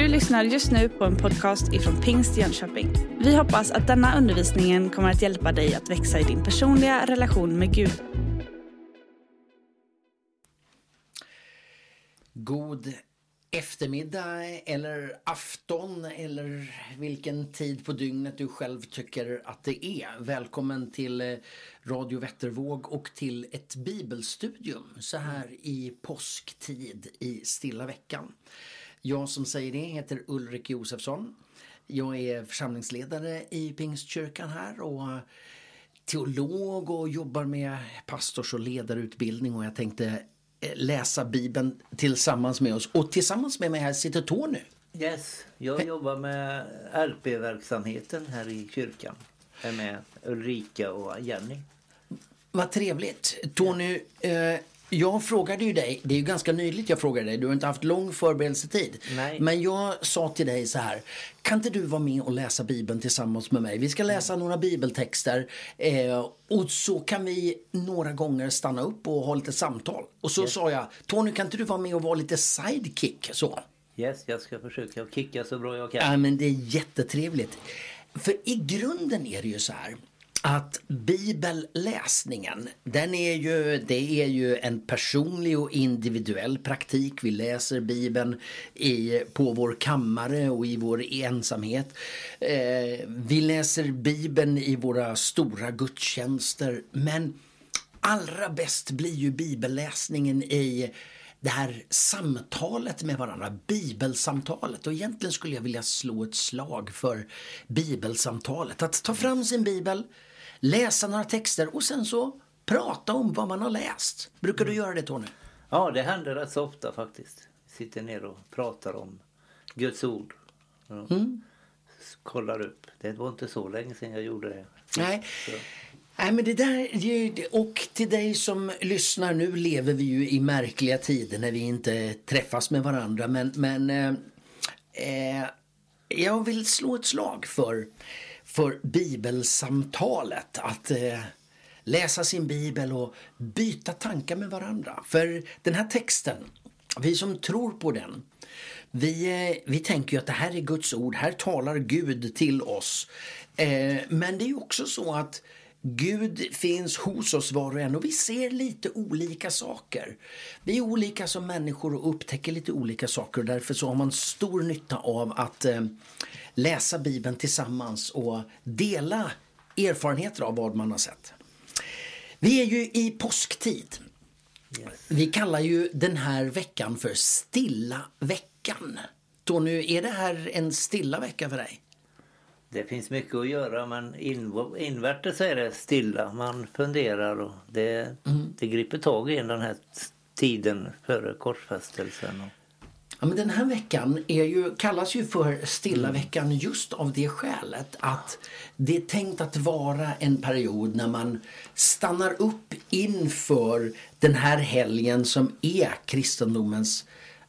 Du lyssnar just nu på en podcast ifrån Pingst Jönköping. Vi hoppas att denna undervisning kommer att hjälpa dig att växa i din personliga relation med Gud. God eftermiddag eller afton eller vilken tid på dygnet du själv tycker att det är. Välkommen till eh, Radio Vättervåg och till ett bibelstudium så här i påsktid i stilla veckan. Jag som säger det heter Ulrik Josefsson. Jag är församlingsledare i Pingstkyrkan här och teolog och jobbar med pastors och ledarutbildning och jag tänkte eh, läsa Bibeln tillsammans med oss. Och tillsammans med mig här sitter Tony. Yes, jag jobbar med RP-verksamheten här i kyrkan. Jag är med Ulrika och Jenny. Vad trevligt. Tony, eh, jag frågade ju dig, det är ju ganska nyligt jag frågade dig, du har inte haft lång förberedelsetid. Nej. Men jag sa till dig så här, kan inte du vara med och läsa Bibeln tillsammans med mig? Vi ska läsa några bibeltexter eh, och så kan vi några gånger stanna upp och ha lite samtal. Och så sa jag, Tony kan inte du vara med och vara lite sidekick? Så. Yes, jag ska försöka kicka så bra jag kan. Ja, men det är jättetrevligt. För i grunden är det ju så här att bibelläsningen, den är ju, det är ju en personlig och individuell praktik. Vi läser bibeln i, på vår kammare och i vår ensamhet. Eh, vi läser bibeln i våra stora gudstjänster. Men allra bäst blir ju bibelläsningen i det här samtalet med varandra, bibelsamtalet. Och egentligen skulle jag vilja slå ett slag för bibelsamtalet. Att ta fram sin bibel, läsa några texter och sen så prata om vad man har läst. Brukar du göra det Tony? Ja, det händer rätt så ofta faktiskt. Sitter ner och pratar om Guds ord. Ja. Kollar upp. Det var inte så länge sedan jag gjorde det. Nej. Så. Nej men det där, och till dig som lyssnar, nu lever vi ju i märkliga tider när vi inte träffas med varandra men, men eh, eh, jag vill slå ett slag för, för bibelsamtalet. Att eh, läsa sin bibel och byta tankar med varandra. För den här texten, vi som tror på den, vi, eh, vi tänker ju att det här är Guds ord, här talar Gud till oss. Eh, men det är ju också så att Gud finns hos oss var och en och vi ser lite olika saker. Vi är olika som människor och upptäcker lite olika saker och därför så har man stor nytta av att eh, läsa Bibeln tillsammans och dela erfarenheter av vad man har sett. Vi är ju i påsktid. Vi kallar ju den här veckan för stilla veckan. Tony, är det här en stilla vecka för dig? Det finns mycket att göra men in, invärtes är det stilla. Man funderar och det, det griper tag i en den här tiden före korsfästelsen. Och, Ja, men den här veckan är ju, kallas ju för stilla veckan just av det skälet att det är tänkt att vara en period när man stannar upp inför den här helgen som är kristendomens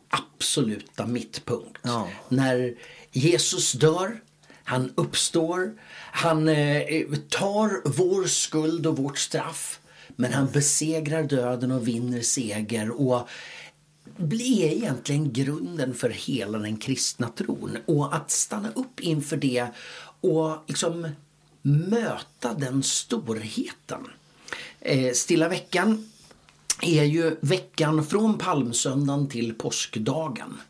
absoluta mittpunkt. Ja. När Jesus dör, han uppstår, han eh, tar vår skuld och vårt straff men han besegrar döden och vinner seger och blir egentligen grunden för hela den kristna tron. Och att stanna upp inför det och liksom möta den storheten. Eh, Stilla veckan är ju veckan från palmsöndagen till påskdagen.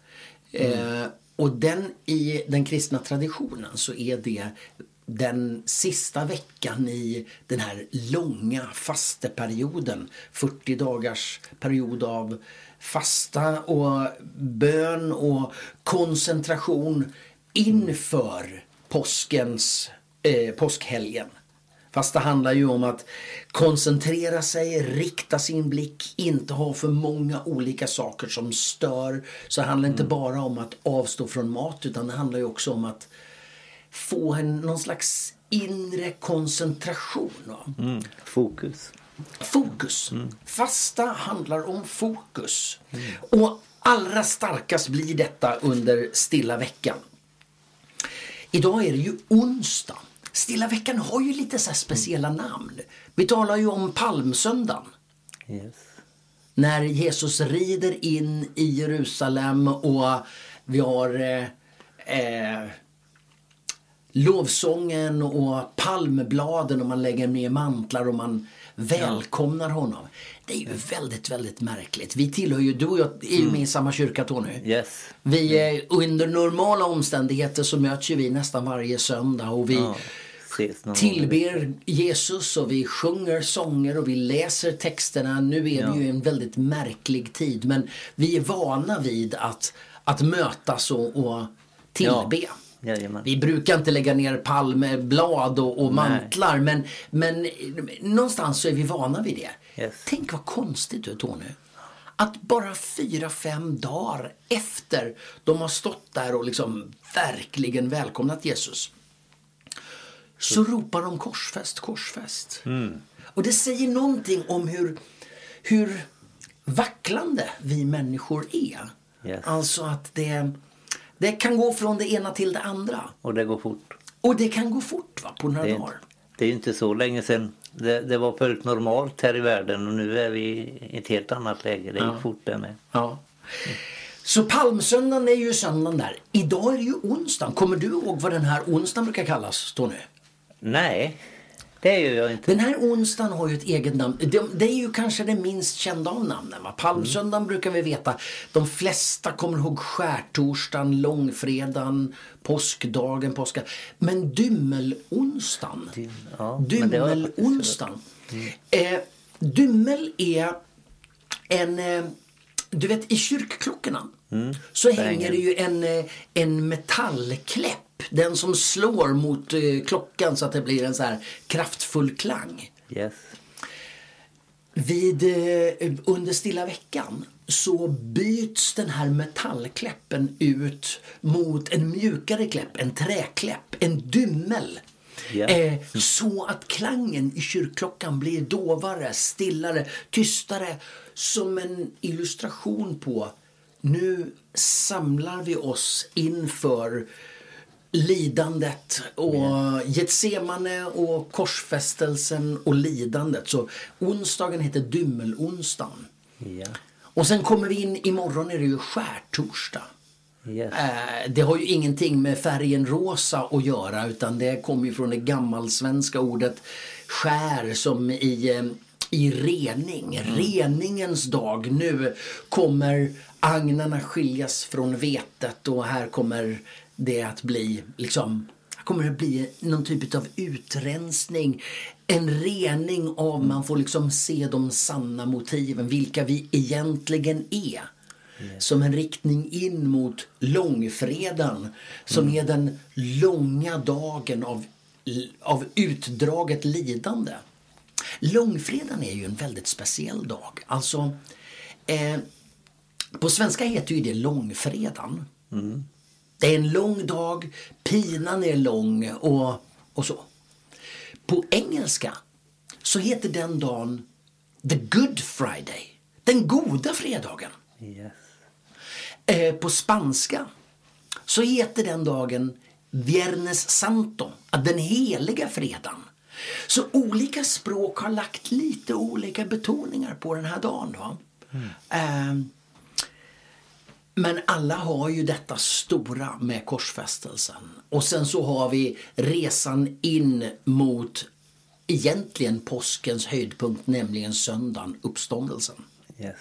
Eh, och den, i den kristna traditionen så är det den sista veckan i den här långa fasteperioden. 40 dagars period av fasta och bön och koncentration inför påskens, eh, påskhelgen. Fast det handlar ju om att koncentrera sig, rikta sin blick, inte ha för många olika saker som stör. Så det handlar inte bara om att avstå från mat utan det handlar ju också om att få en, någon slags inre koncentration. Va? fokus. Fokus. Fasta handlar om fokus. Och allra starkast blir detta under stilla veckan. Idag är det ju onsdag. Stilla veckan har ju lite så speciella namn. Vi talar ju om palmsöndagen. Yes. När Jesus rider in i Jerusalem och vi har eh, eh, lovsången och palmbladen och man lägger ner mantlar och man välkomnar honom. Det är ju väldigt, väldigt märkligt. Vi tillhör ju, du och jag är ju med i samma kyrka Tony. Yes. Vi är, under normala omständigheter så möts ju vi nästan varje söndag och vi Ja, tillber Jesus och vi sjunger sånger och vi läser texterna. Nu är Ja. vi ju en väldigt märklig tid men vi är vana vid att, att mötas och, och tillbe. Ja. Jajamän. Vi brukar inte lägga ner palmblad och, och mantlar men, men någonstans så är vi vana vid det. Yes. Tänk vad konstigt du Tony. Att bara fyra, fem dagar efter de har stått där och liksom verkligen välkomnat Jesus så ropar de korsfäst, korsfäst. Och det säger någonting om hur, hur vacklande vi människor är. Yes. Alltså att det, det kan gå från det ena till det andra. Och det går fort. Och det kan gå fort va, på några Det dagar. inte, det är ju inte så länge sedan det, det var fullt normalt här i världen och nu är vi i ett helt annat läge. Det gick Ja. fort det med. Ja. Så palmsöndagen är ju söndagen där. Idag är det ju onsdagen. Kommer du ihåg vad den här onsdagen brukar kallas, Tony? Nej, det gör jag inte. Den här onsdagen har ju ett eget namn. Det, är ju kanske det minst kända av namnen. Va? Palmsöndagen brukar vi veta. De flesta kommer ihåg skärtorsdagen, långfredagen, påskdagen, påska. Men dymmelonsdagen. Dym- ja, Dymmelonsdagen. Eh, dymmel är en... Du vet i kyrkklockorna så där hänger hänger det ju en, eh, en metallkläpp. Den som slår mot eh, klockan så att det blir en så här kraftfull klang. Yes. Vid, eh, under stilla veckan så byts den här metallkläppen ut mot en mjukare kläpp, en träkläpp, en dymmel. Ja. Eh, så att klangen i kyrkklockan blir dovare, stillare, tystare. Som en illustration på nu samlar vi oss inför lidandet och Getsemane och korsfästelsen och lidandet. Så onsdagen heter dymmelonsdagen. Ja. Och sen kommer vi in, imorgon är det ju skärtorsdag. Yes. Eh, det har ju ingenting med färgen rosa att göra utan det kommer ju från det gammalsvenska ordet skär som i, eh, i rening. Reningens dag. Nu kommer agnarna skiljas från vetet och här kommer det att bli liksom kommer det bli någon typ av utrensning. En rening av, man får liksom se de sanna motiven, vilka vi egentligen är som en riktning in mot långfredagen som är den långa dagen av, av utdraget lidande. Långfredagen är ju en väldigt speciell dag. Alltså, eh, på svenska heter ju det långfredagen. Det är en lång dag, pinan är lång och, och så. På engelska så heter den dagen The Good Friday. Den goda fredagen. Yes. Eh, på spanska så heter den dagen Viernes Santo, den heliga fredagen. Så olika språk har lagt lite olika betoningar på den här dagen. Va? Eh, men alla har ju detta stora med korsfästelsen. Och sen så har vi resan in mot egentligen påskens höjdpunkt, nämligen söndagen, uppståndelsen. Yes.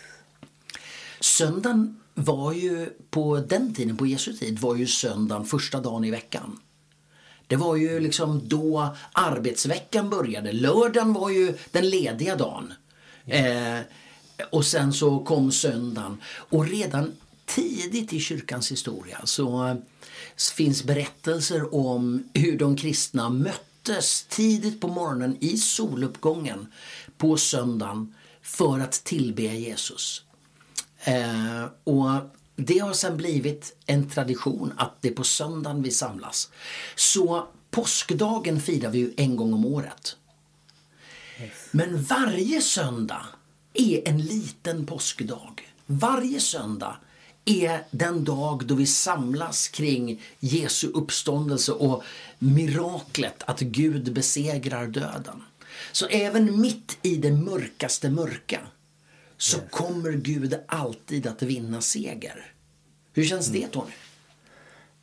Söndagen var ju på den tiden, på Jesu tid, var ju söndagen första dagen i veckan. Det var ju liksom då arbetsveckan började. Lördagen var ju den lediga dagen. Eh, och sen så kom söndagen. Och redan tidigt i kyrkans historia så finns berättelser om hur de kristna möttes tidigt på morgonen i soluppgången på söndagen för att tillbe Jesus. Eh, och det har sen blivit en tradition att det är på söndagen vi samlas. Så påskdagen firar vi ju en gång om året. Men varje söndag är en liten påskdag. Varje söndag är den dag då vi samlas kring Jesu uppståndelse och miraklet att Gud besegrar döden. Så även mitt i det mörkaste mörka så kommer Gud alltid att vinna seger. Hur känns det Tony?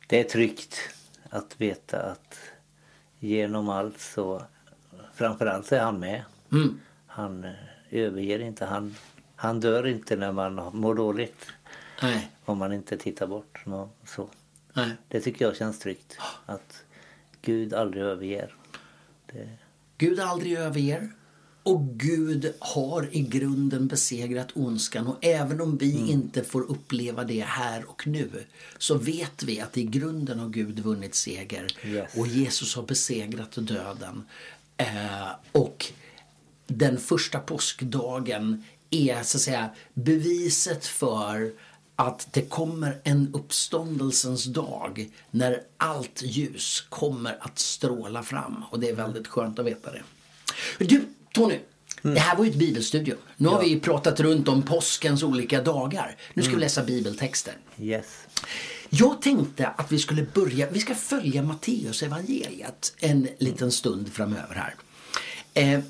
det är tryggt att veta att genom allt så framförallt så är han med. Mm. Han eh, överger inte. Han, han dör inte när man mår dåligt. Nej. Om man inte tittar bort. Så. Nej. Det tycker jag känns tryggt. Att Gud aldrig överger. Det, Gud aldrig överger. Och Gud har i grunden besegrat ondskan. Och även om vi inte får uppleva det här och nu så vet vi att i grunden har Gud vunnit seger. Yes. Och Jesus har besegrat döden. Eh, och den första påskdagen är så att säga beviset för att det kommer en uppståndelsens dag när allt ljus kommer att stråla fram. Och det är väldigt skönt att veta det. Du, Tony. Det här var ju ett bibelstudium. Nu har vi pratat runt om påskens olika dagar. Nu ska vi läsa bibeltexter. yes. Jag tänkte att vi skulle börja, vi ska följa Matteus evangeliet en liten stund framöver här. Eh,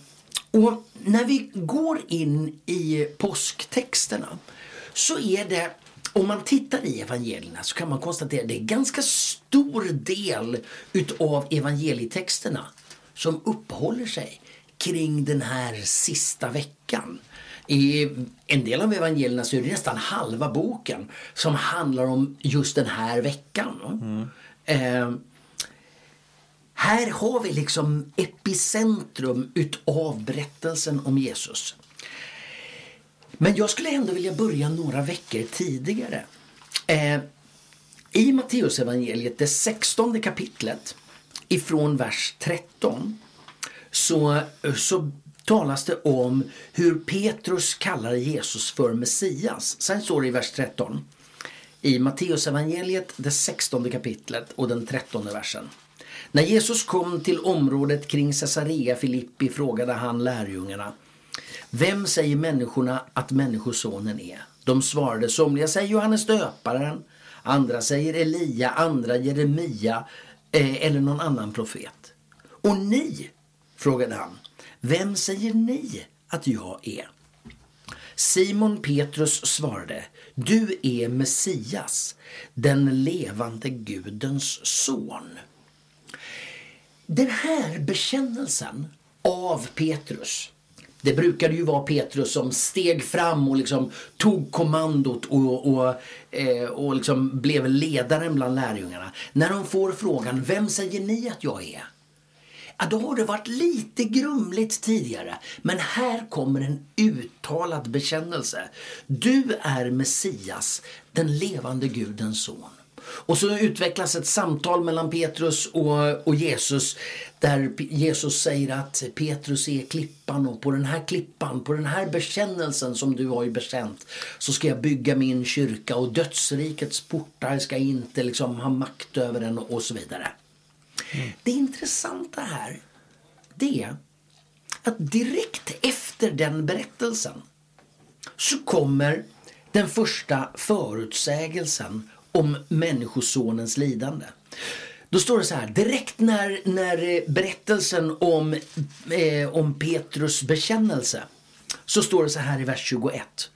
och när vi går in i påsktexterna så är det, om man tittar i evangelierna så kan man konstatera att det är en ganska stor del utav evangelietexterna som uppehåller sig kring den här sista veckan. I en del av evangelierna så är det nästan halva boken som handlar om just den här veckan. Eh, här har vi liksom epicentrum utav berättelsen om Jesus. Men jag skulle ändå vilja börja några veckor tidigare. Eh, I Matteusevangeliet, det 16 kapitlet, ifrån vers 13 så, eh, så talas det om hur Petrus kallar Jesus för Messias. Sen står det i vers 13 i Matteusevangeliet, det 16 kapitlet och den 13 versen. När Jesus kom till området kring Caesarea Filippi frågade han lärjungarna Vem säger människorna att Människosonen är? De svarade somliga säger Johannes döparen, andra säger Elia, andra Jeremia eh, eller någon annan profet. Och ni, frågade han, vem säger ni att jag är? Simon Petrus svarade, du är Messias, den levande Gudens son. Den här bekännelsen av Petrus det brukade ju vara Petrus som steg fram och liksom tog kommandot och, och, eh, och liksom blev ledaren bland lärjungarna. När de får frågan, vem säger ni att jag är? Ja, då har det varit lite grumligt tidigare. Men här kommer en uttalad bekännelse. Du är Messias, den levande Gudens son. Och så utvecklas ett samtal mellan Petrus och, och Jesus där Jesus säger att Petrus är klippan och på den här klippan, på den här bekännelsen som du har ju bekänt så ska jag bygga min kyrka och dödsrikets portar ska inte liksom ha makt över den och, och så vidare. Det intressanta här det är att direkt efter den berättelsen så kommer den första förutsägelsen om Människosonens lidande. Då står det så här, direkt när, när berättelsen om, eh, om Petrus bekännelse så står det så här i vers 21.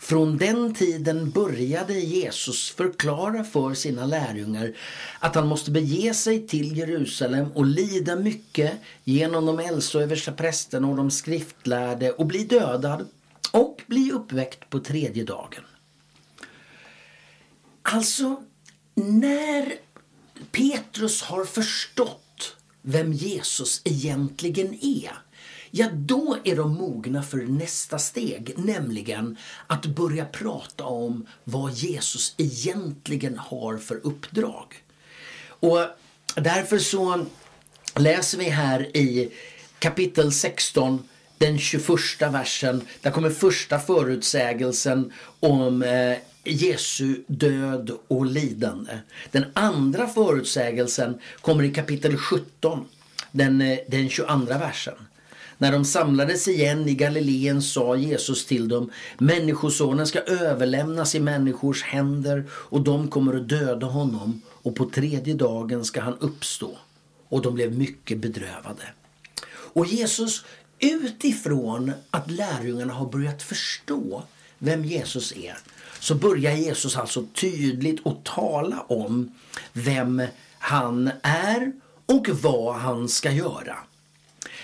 Från den tiden började Jesus förklara för sina lärjungar att han måste bege sig till Jerusalem och lida mycket genom de äldste och översta prästerna och de skriftlärde och bli dödad och bli uppväckt på tredje dagen. Alltså, när Petrus har förstått vem Jesus egentligen är ja, då är de mogna för nästa steg, nämligen att börja prata om vad Jesus egentligen har för uppdrag. Och därför så läser vi här i kapitel 16 den 21 versen. Där kommer första förutsägelsen om eh, Jesu död och lidande. Den andra förutsägelsen kommer i kapitel 17, den, eh, den 22 versen. När de samlades igen i Galileen sa Jesus till dem Människosonen ska överlämnas i människors händer och de kommer att döda honom och på tredje dagen ska han uppstå. Och de blev mycket bedrövade. Och Jesus utifrån att lärjungarna har börjat förstå vem Jesus är så börjar Jesus alltså tydligt att tala om vem han är och vad han ska göra.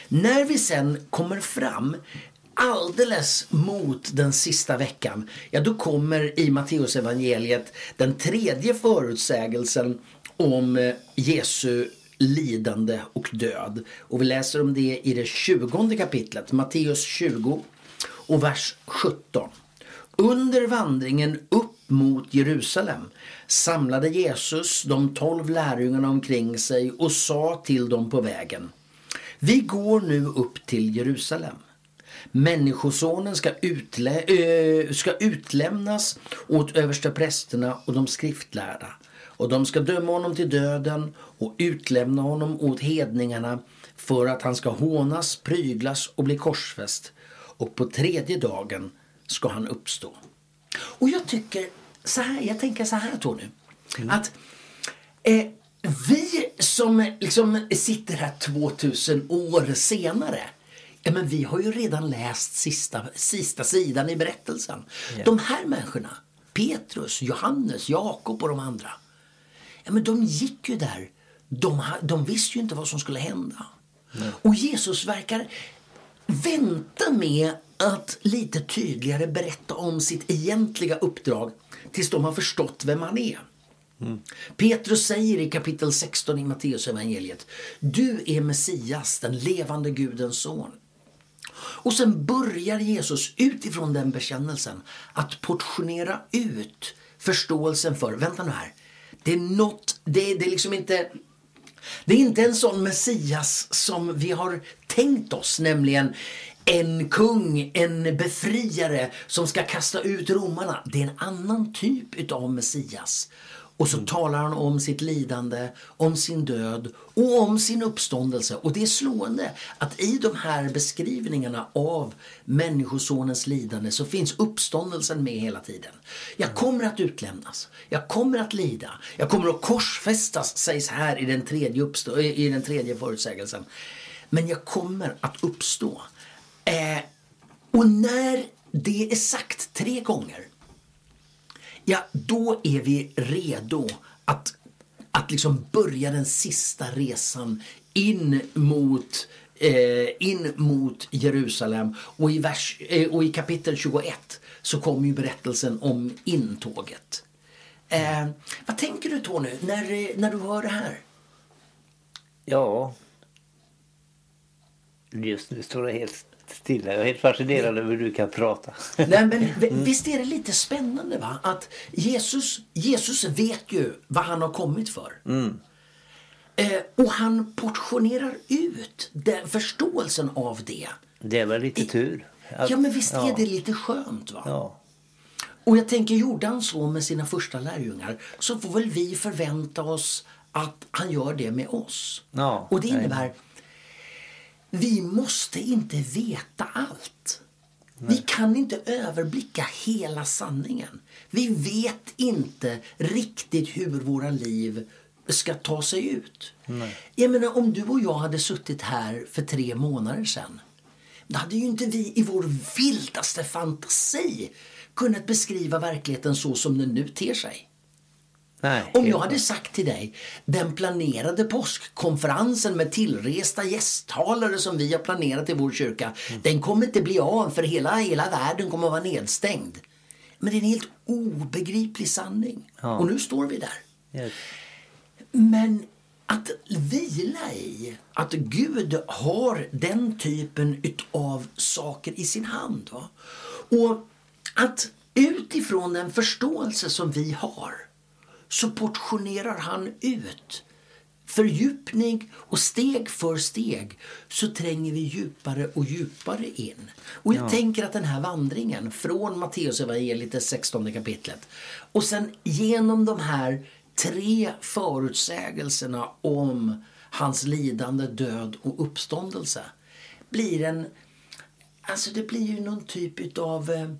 När vi sen kommer fram alldeles mot den sista veckan, ja då kommer i Matteusevangeliet den tredje förutsägelsen om eh, Jesu lidande och död. Och vi läser om det i det tjugonde kapitlet, Matteus 20 och vers 17. Under vandringen upp mot Jerusalem samlade Jesus de tolv lärjungarna omkring sig och sa till dem på vägen. Vi går nu upp till Jerusalem. Människosonen ska, utlä äh, ska utlämnas åt översteprästerna och de skriftlärda och de ska döma honom till döden och utlämna honom åt hedningarna för att han ska hånas, pryglas och bli korsfäst och på tredje dagen ska han uppstå. Och jag tycker så här, jag tänker så här Tony, mm. att eh, vi som liksom sitter här 2000 år senare Ja, men vi har ju redan läst sista, sista sidan i berättelsen. Yeah. De här människorna, Petrus, Johannes, Jakob och de andra. Ja, men de gick ju där. De, de visste ju inte vad som skulle hända. Mm. Och Jesus verkar vänta med att lite tydligare berätta om sitt egentliga uppdrag tills de har förstått vem han är. Mm. Petrus säger i kapitel 16 i Matteus evangeliet Du är Messias, den levande Gudens son. Och sen börjar Jesus utifrån den bekännelsen att portionera ut förståelsen för, vänta nu här, det är något, det, det är liksom inte det är inte en sån Messias som vi har tänkt oss, nämligen en kung, en befriare som ska kasta ut romarna. Det är en annan typ av Messias. Och så mm. talar han om sitt lidande, om sin död och om sin uppståndelse. Och det är slående att i de här beskrivningarna av Människosonens lidande så finns uppståndelsen med hela tiden. Jag mm. kommer att utlämnas, jag kommer att lida, jag kommer att korsfästas sägs här i den tredje, i den tredje förutsägelsen. Men jag kommer att uppstå. Eh, och när det är sagt tre gånger, ja då är vi redo att, att liksom börja den sista resan in mot eh, in mot Jerusalem. Och i, vers, eh, och i kapitel 21 så kommer ju berättelsen om intåget. Eh, vad tänker du Tony när, när du hör det här? Ja, just nu står det helt stilla. Jag är helt fascinerad över hur du kan prata. Nej, men mm. Visst är det lite spännande va? att Jesus, Jesus vet ju vad han har kommit för. Mm. Eh, och han portionerar ut den förståelsen av det. Det är väl lite tur. Att, ja men visst ja. är det lite skönt va? Ja. Och jag tänker, gjorde han så med sina första lärjungar så får väl vi förvänta oss att han gör det med oss. Ja, och det innebär nej. Vi måste inte veta allt. Nej. Vi kan inte överblicka hela sanningen. Vi vet inte riktigt hur våra liv ska ta sig ut. Nej. Jag menar, om du och jag hade suttit här för tre månader sedan då hade ju inte vi i vår vildaste fantasi kunnat beskriva verkligheten så som den nu ter sig. Nej, Om jag hade sagt till dig, den planerade påskkonferensen med tillresta gästtalare som vi har planerat i vår kyrka, mm. den kommer inte bli av för hela, hela världen kommer att vara nedstängd. Men det är en helt obegriplig sanning. Ja. Och nu står vi där. Yes. Men att vila i att Gud har den typen av saker i sin hand. Va? Och att utifrån den förståelse som vi har så portionerar han ut fördjupning och steg för steg så tränger vi djupare och djupare in. Och jag ja. tänker att den här vandringen från Matteus evangeliet, det 16 kapitlet och sen genom de här tre förutsägelserna om hans lidande, död och uppståndelse blir en... Alltså det blir ju någon typ av eh,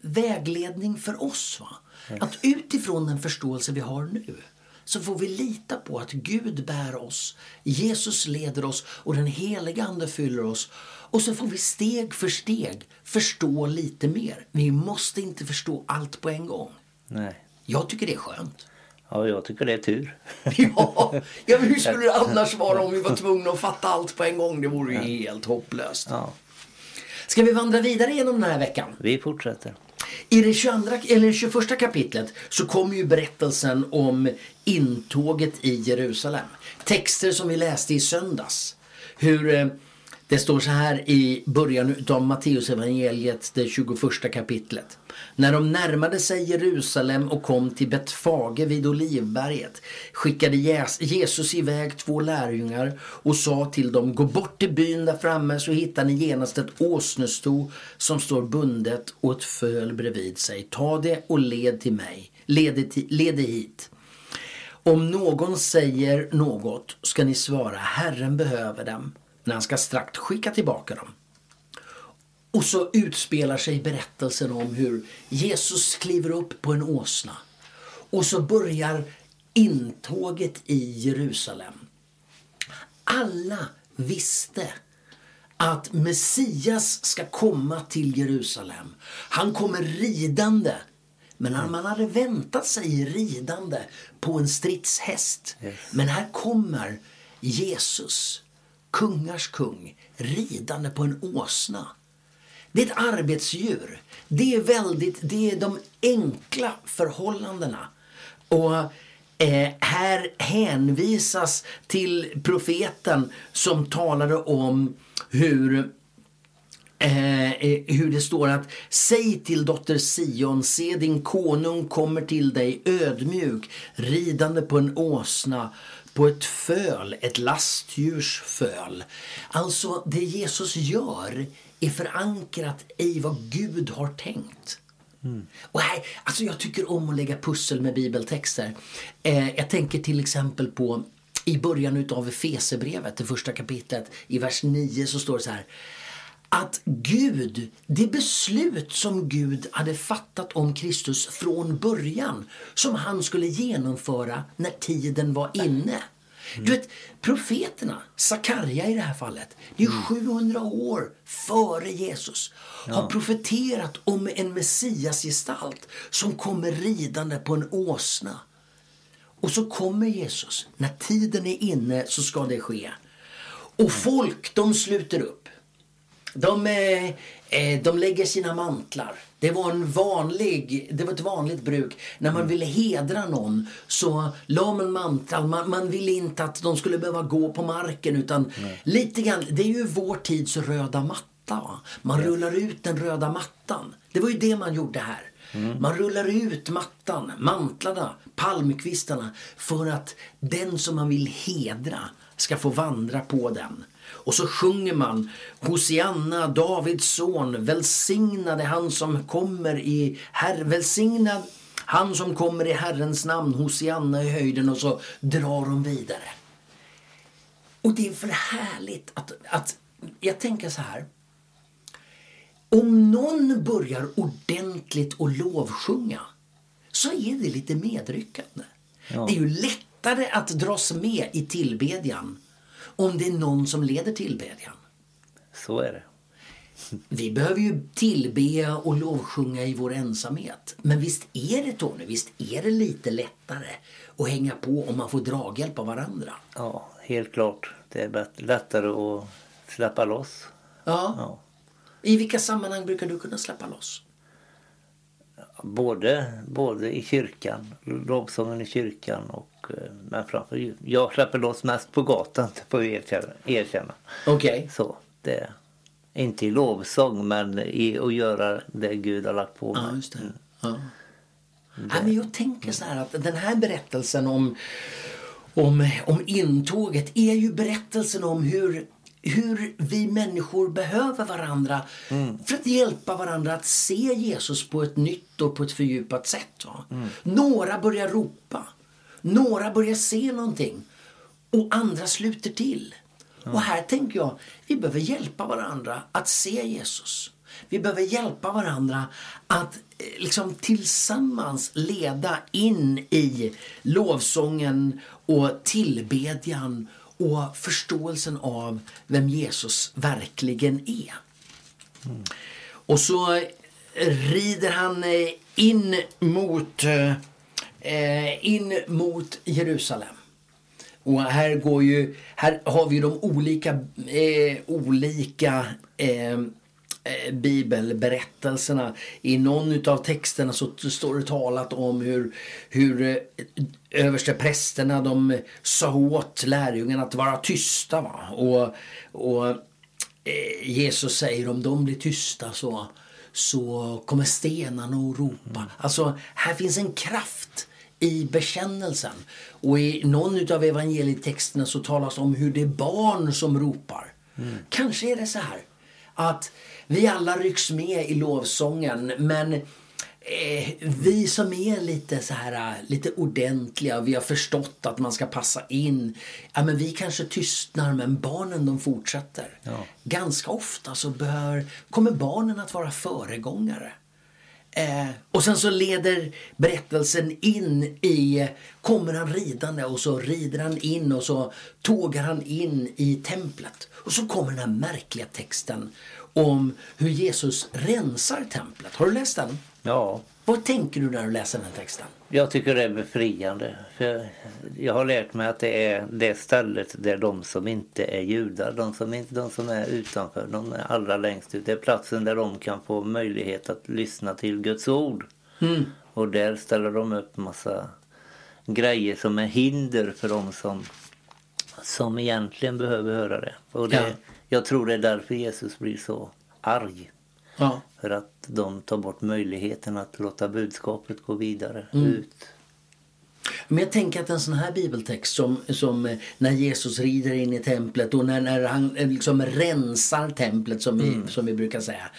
vägledning för oss. Va? Att utifrån den förståelse vi har nu så får vi lita på att Gud bär oss, Jesus leder oss och den helige Ande fyller oss. Och så får vi steg för steg förstå lite mer. Vi måste inte förstå allt på en gång. Nej. Jag tycker det är skönt. Ja, jag tycker det är tur. Ja, ja hur skulle det annars vara om vi var tvungna att fatta allt på en gång? Det vore ju helt hopplöst. Ja, Ska vi vandra vidare genom den här veckan? vi fortsätter. I det 22, eller 21 kapitlet så kommer ju berättelsen om intåget i Jerusalem. Texter som vi läste i söndags. Hur eh, det står så här i början av Matteusevangeliet, det 21 kapitlet. När de närmade sig Jerusalem och kom till Betfage vid Olivberget skickade Jesus iväg två lärjungar och sa till dem Gå bort till byn där framme så hittar ni genast ett åsnesto som står bundet och ett föl bredvid sig. Ta det och led till mig. Led det, ti- led det hit. Om någon säger något ska ni svara Herren behöver dem, men han ska strax skicka tillbaka dem. Och så utspelar sig berättelsen om hur Jesus kliver upp på en åsna. Och så börjar intåget i Jerusalem. Alla visste att Messias ska komma till Jerusalem. Han kommer ridande. Men man hade väntat sig ridande på en stridshäst. Yes. Men här kommer Jesus, kungars kung, ridande på en åsna. Det är ett arbetsdjur. Det är väldigt, det är de enkla förhållandena. Och eh, här hänvisas till profeten som talade om hur Eh, eh, hur det står att Säg till dotter Sion, se din konung kommer till dig ödmjuk, ridande på en åsna, på ett föl, ett lastdjurs föl. Alltså det Jesus gör är förankrat i vad Gud har tänkt. Och här, alltså jag tycker om att lägga pussel med bibeltexter. Eh, jag tänker till exempel på i början utav Efesebrevet, det första kapitlet, i vers 9 så står det så här att Gud, det beslut som Gud hade fattat om Kristus från början som han skulle genomföra när tiden var inne. Du vet, profeterna, Sakarja i det här fallet, det är 700 år före Jesus, har profeterat om en messiasgestalt som kommer ridande på en åsna. Och så kommer Jesus. När tiden är inne så ska det ske. Och folk, de sluter upp. De, eh, eh, de lägger sina mantlar. Det var, en vanlig, det var ett vanligt bruk. När man ville hedra någon så la man mantlar. Man, man ville inte att de skulle behöva gå på marken. utan lite grann, Det är ju vår tids röda matta. Man rullar ut den röda mattan. Det var ju det man gjorde här. Man rullar ut mattan, mantlarna, palmkvistarna för att den som man vill hedra ska få vandra på den. Och så sjunger man Hosianna, Davids son, välsignade han som kommer i Herr, välsignad han som kommer i Herrens namn, Hosianna i höjden och så drar de vidare. Och det är för härligt att, att jag tänker så här. Om någon börjar ordentligt och lovsjunga så är det lite medryckande. Ja. Det är ju lättare att dras med i tillbedjan om det är någon som leder tillbedjan. Så är det. Vi behöver ju tillbe och lovsjunga i vår ensamhet. Men visst är det Tony, visst är det lite lättare att hänga på om man får draghjälp av varandra. Ja, helt klart. Det är lättare att släppa loss. Ja. Ja. I vilka sammanhang brukar du kunna släppa loss? Både, både i kyrkan, lovsången i kyrkan och eh, men framför jag släpper loss mest på gatan, det får jag erkänna. erkänna. Okej. Så, det inte i lovsång men i att göra det Gud har lagt på mig. Ja, just det. Ja. Ja, men jag tänker så här att den här berättelsen om, om, om intåget är ju berättelsen om hur, hur vi människor behöver varandra för att hjälpa varandra att se Jesus på ett nytt och på ett fördjupat sätt. Va? Några börjar ropa, några börjar se någonting och andra sluter till. Och här tänker jag, vi behöver hjälpa varandra att se Jesus. Vi behöver hjälpa varandra att eh, liksom tillsammans leda in i lovsången och tillbedjan och förståelsen av vem Jesus verkligen är. Och så eh, rider han eh, in mot, eh, in mot Jerusalem. Och här, går ju, här har vi de olika, eh, olika eh bibelberättelserna. I någon av texterna så står det talat om hur, hur eh, överste prästerna de sa åt lärjungarna att vara tysta. Va? Och, och eh, Jesus säger om de blir tysta så, så kommer stenarna att ropa. Alltså här finns en kraft i bekännelsen. Och i någon av evangelietexterna så talas om hur det är barn som ropar. Mm. Kanske är det så här att vi alla rycks med i lovsången men eh, vi som är lite så här lite ordentliga, vi har förstått att man ska passa in. Ja, men vi kanske tystnar men barnen de fortsätter. Ja. Ganska ofta så bör, kommer barnen att vara föregångare. Eh, och sen så leder berättelsen in i, kommer han ridande och så rider han in och så tågar han in i templet. Och så kommer den här märkliga texten om hur Jesus rensar templet. Har du läst den? Ja. Vad tänker du när du läser den texten? Jag tycker det är befriande. För jag har lärt mig att det är det stället där de som inte är judar, de som, inte, de som är utanför, de är allra längst ut. Det är platsen där de kan få möjlighet att lyssna till Guds ord. Mm. Och där ställer de upp massa grejer som är hinder för de som, som egentligen behöver höra det. Och det, ja. Jag tror det är därför Jesus blir så arg. Ja. För att de tar bort möjligheten att låta budskapet gå vidare mm. ut. Men jag tänker att en sån här bibeltext som, som eh, när Jesus rider in i templet och när, när han eh, liksom rensar templet som, mm. vi, som vi brukar säga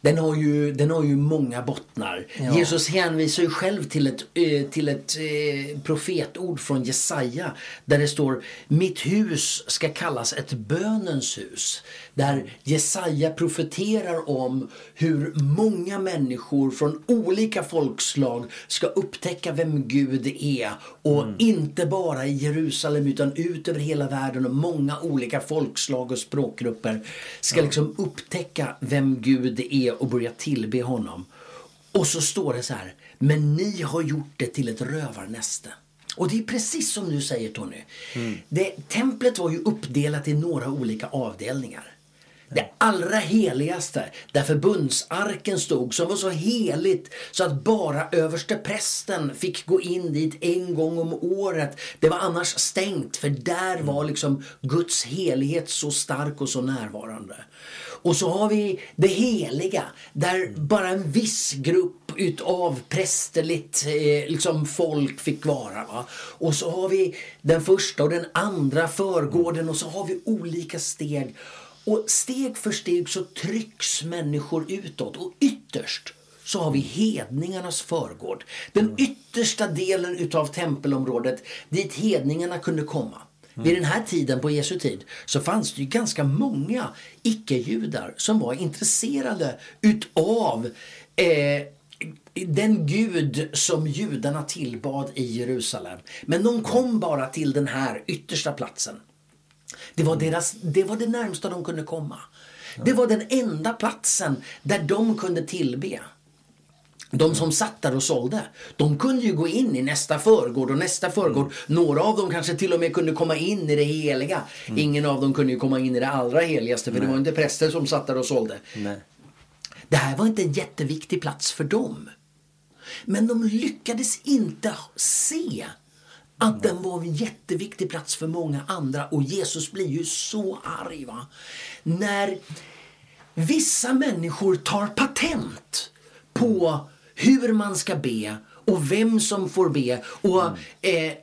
den har ju, den har ju många bottnar. Ja. Jesus hänvisar ju själv till ett, eh, till ett eh, profetord från Jesaja där det står Mitt hus ska kallas ett bönens hus. Där Jesaja profeterar om hur många människor från olika folkslag ska upptäcka vem Gud är. Och mm. inte bara i Jerusalem utan ut över hela världen och många olika folkslag och språkgrupper ska ja. liksom upptäcka vem Gud är och börja tillbe honom. Och så står det så här, men ni har gjort det till ett rövarnäste. Och det är precis som du säger Tony. Mm. Det, templet var ju uppdelat i några olika avdelningar. Det allra heligaste, där förbundsarken stod, som var så heligt så att bara överste prästen fick gå in dit en gång om året. Det var annars stängt, för där var liksom Guds helighet så stark och så närvarande. Och så har vi det heliga, där bara en viss grupp utav prästerligt eh, liksom folk fick vara. Va? Och så har vi den första och den andra förgården och så har vi olika steg. Och steg för steg så trycks människor utåt och ytterst så har vi hedningarnas förgård. Den yttersta delen utav tempelområdet dit hedningarna kunde komma. Vid den här tiden, på Jesu tid, så fanns det ju ganska många icke-judar som var intresserade utav eh, den gud som judarna tillbad i Jerusalem. Men de kom bara till den här yttersta platsen. Det var, deras, det, var det närmsta de kunde komma. Det var den enda platsen där de kunde tillbe. De som satt där och sålde, de kunde ju gå in i nästa förgård och nästa förgård. Några av dem kanske till och med kunde komma in i det heliga. Mm. Ingen av dem kunde ju komma in i det allra heligaste för Nej. det var inte präster som satt där och sålde. Nej. Det här var inte en jätteviktig plats för dem. Men de lyckades inte se att den var en jätteviktig plats för många andra och Jesus blir ju så arg va. När vissa människor tar patent på hur man ska be och vem som får be och, mm. eh,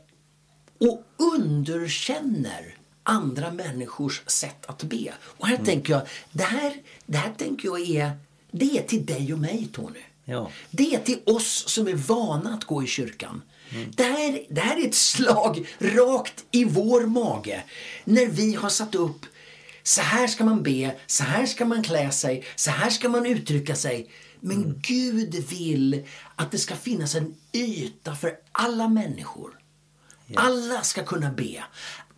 och underkänner andra människors sätt att be. Och här mm. tänker jag, det här, det här tänker jag är, det är till dig och mig Tony. Ja. Det är till oss som är vana att gå i kyrkan. Mm. Det, här, det här är ett slag rakt i vår mage när vi har satt upp så här ska man be, så här ska man klä sig, så här ska man uttrycka sig. Men mm. Gud vill att det ska finnas en yta för alla människor. Yes. Alla ska kunna be.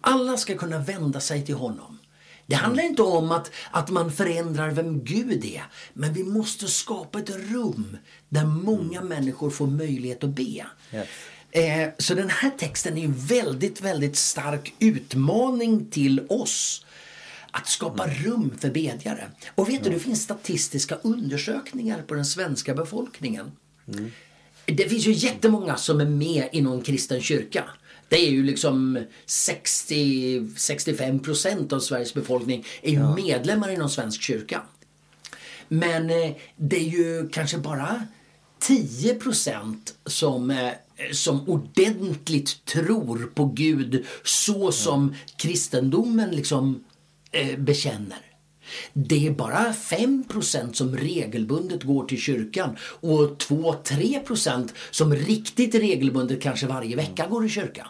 Alla ska kunna vända sig till honom. Det handlar inte om att, att man förändrar vem Gud är. Men vi måste skapa ett rum där många människor får möjlighet att be. Yes. Eh, så den här texten är en väldigt, väldigt stark utmaning till oss. Att skapa rum för bedjare. Och vet du, det finns statistiska undersökningar på den svenska befolkningen. Det finns ju jättemånga som är med i någon kristen kyrka. Det är ju liksom 60-65 procent av Sveriges befolkning är ju medlemmar i någon svensk kyrka. Men eh, det är ju kanske bara 10 procent som, eh, som ordentligt tror på Gud så som kristendomen liksom eh, bekänner. Det är bara 5 procent som regelbundet går till kyrkan och 2-3 procent som riktigt regelbundet kanske varje vecka går i kyrkan.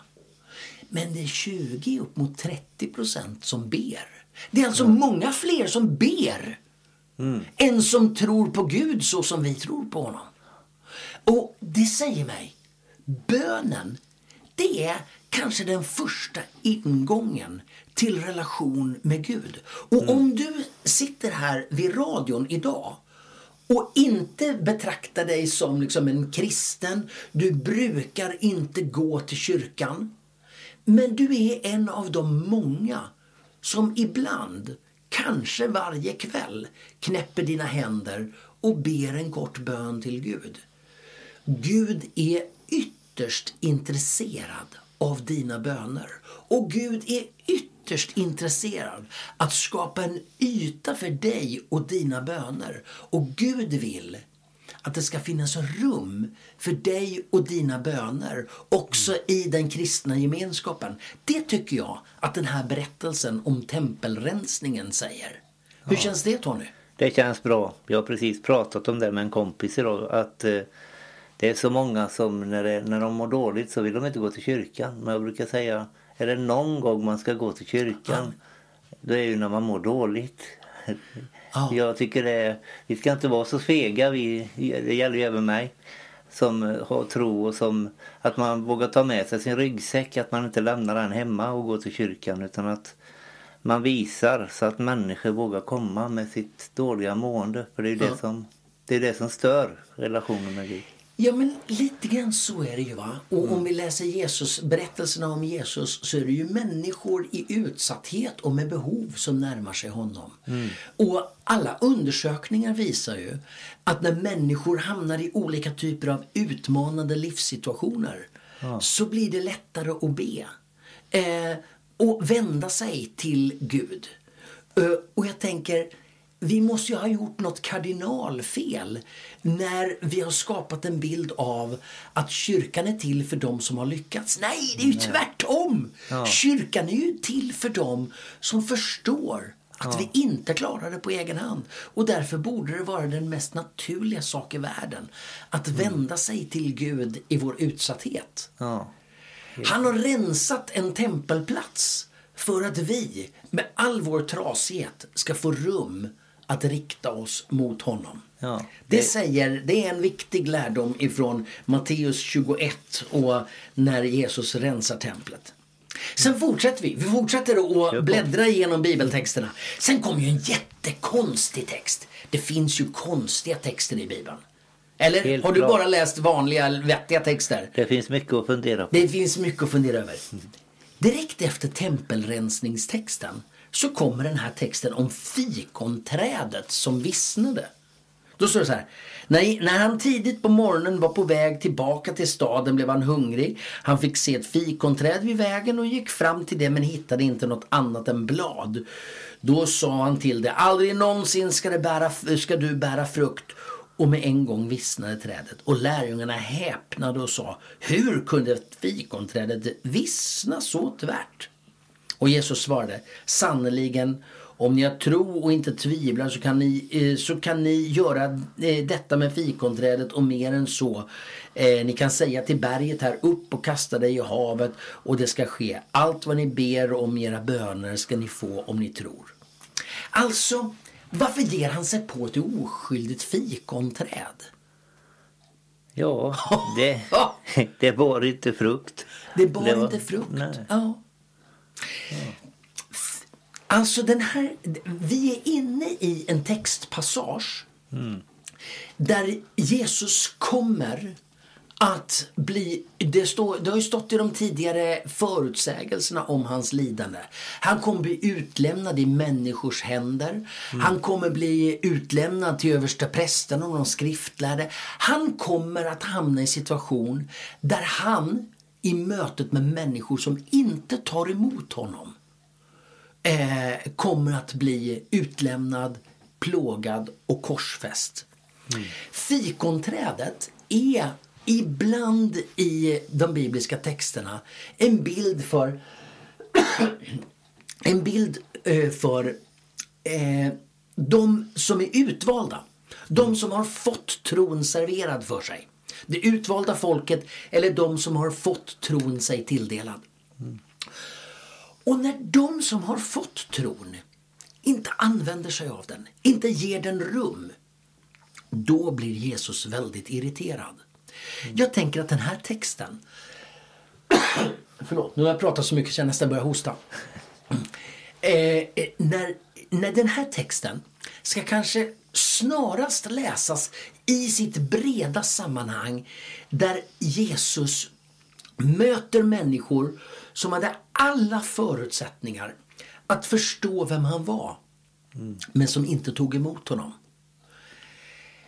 Men det är 20 upp mot 30 procent som ber. Det är alltså många fler som ber än som tror på Gud så som vi tror på honom. Och det säger mig, bönen, det är kanske den första ingången till relation med Gud. Och om du sitter här vid radion idag och inte betraktar dig som liksom en kristen, du brukar inte gå till kyrkan. Men du är en av de många som ibland, kanske varje kväll, knäpper dina händer och ber en kort bön till Gud. Gud är ytterst intresserad av dina böner. Och Gud är ytterst intresserad att skapa en yta för dig och dina böner. Och Gud vill att det ska finnas rum för dig och dina böner också i den kristna gemenskapen. Det tycker jag att den här berättelsen om tempelrensningen säger. Hur känns det Tony? Det känns bra. Jag har precis pratat om det med en kompis idag. Att eh, det är så många som när, det, när de mår dåligt så vill de inte gå till kyrkan. Men jag brukar säga, är det någon gång man ska gå till kyrkan? Då är det ju när man mår dåligt. Ja. Jag tycker det vi ska inte vara så fega. Vi, det gäller ju även mig. Som har tro och som att man vågar ta med sig sin ryggsäck. Att man inte lämnar den hemma och går till kyrkan. Utan att man visar så att människor vågar komma med sitt dåliga mående. För det är ju det, som, det, är det som stör relationen med Gud. Ja, men lite grann så är det ju. va. Och om vi läser Jesus, berättelserna om Jesus så är det ju människor i utsatthet och med behov som närmar sig honom. Och alla undersökningar visar ju att när människor hamnar i olika typer av utmanande livssituationer så blir det lättare att be. Eh, och vända sig till Gud. Eh, och jag tänker, vi måste ju ha gjort något kardinalfel när vi har skapat en bild av att kyrkan är till för dem som har lyckats. Nej, det är ju tvärtom! Kyrkan är ju till för dem som förstår att vi inte klarar det på egen hand. Och därför borde det vara den mest naturliga sak i världen att vända sig till Gud i vår utsatthet. Ja. Han har rensat en tempelplats för att vi med all vår trasighet ska få rum att rikta oss mot honom. Ja, det... det- säger, det är en viktig lärdom ifrån Matteus 21 och när Jesus rensar templet. Sen fortsätter vi. Vi fortsätter att bläddra igenom bibeltexterna. Sen kommer ju en jättekonstig text. Det finns ju konstiga texter i Bibeln. Eller Helt har du klart. bara läst vanliga vettiga texter? Det finns mycket att fundera på. Det finns mycket att fundera över. Direkt efter tempelrensningstexten så kommer den här texten om fikonträdet som vissnade. Då står det så här. När, när han tidigt på morgonen var på väg tillbaka till staden blev han hungrig. Han fick se ett fikonträd vid vägen och gick fram till det men hittade inte något annat än blad. Då sa han till det. Aldrig någonsin ska, det bära, ska du bära frukt. Och med en gång vissnade trädet. Och lärjungarna häpnade och sa. Hur kunde fikonträdet vissna så tvärt? Och Jesus svarade, sannerligen om ni har tro och inte tvivlar så kan ni, eh, så kan ni göra eh, detta med fikonträdet och mer än så. Eh, Ni kan säga till berget här upp och kasta dig i havet och det ska ske. Allt vad ni ber om i era böner ska ni få om ni tror. Alltså, varför ger han sig på ett oskyldigt fikonträd? Ja, det, det var inte frukt. Det bar Det var- inte frukt. Nej. Ja. Alltså den här, vi är inne i en textpassage där Jesus kommer att bli, det, står, det har ju stått i de tidigare förutsägelserna om hans lidande. Han kommer bli utlämnad i människors händer. Han kommer bli utlämnad till översta prästen och de skriftlärde. Han kommer att hamna i en situation där han i mötet med människor som inte tar emot honom eh, kommer att bli utlämnad, plågad och korsfäst. Fikonträdet är ibland i de bibliska texterna en bild för en bild eh, för eh, de som är utvalda. De som har fått tron serverad för sig. Det utvalda folket eller de som har fått tron sig tilldelad. Och när de som har fått tron inte använder sig av den, inte ger den rum, då blir Jesus väldigt irriterad. Jag tänker att den här texten... Förlåt, nu har jag pratat så mycket så jag nästan börjar hosta. Eh, eh när, när den här texten ska kanske snarast läsas i sitt breda sammanhang där Jesus möter människor som hade alla förutsättningar att förstå vem han var men som inte tog emot honom.